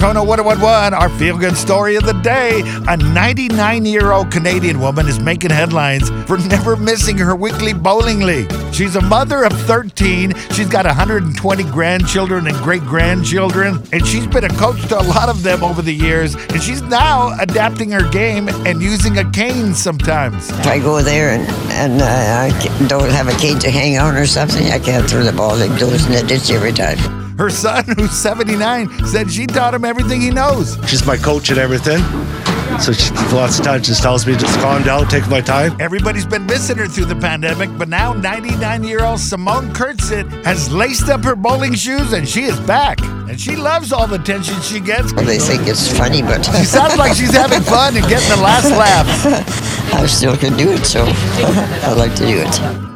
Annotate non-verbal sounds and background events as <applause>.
Kona 1011, our feel good story of the day. A 99 year old Canadian woman is making headlines for never missing her weekly bowling league. She's a mother of 13. She's got 120 grandchildren and great grandchildren, and she's been a coach to a lot of them over the years. And she's now adapting her game and using a cane sometimes. If I go there and, and uh, I don't have a cane to hang on or something, I can't throw the ball. It goes in the ditch every time. Her son, who's 79, said she taught him everything he knows. She's my coach and everything. So she lots of times just tells me just calm down, take my time. Everybody's been missing her through the pandemic, but now 99 year old Simone Kurtzit has laced up her bowling shoes and she is back. And she loves all the attention she gets. Well, they think it's funny, but She sounds like she's having fun and getting the last laugh. <laughs> I still can do it, so I'd like to do it.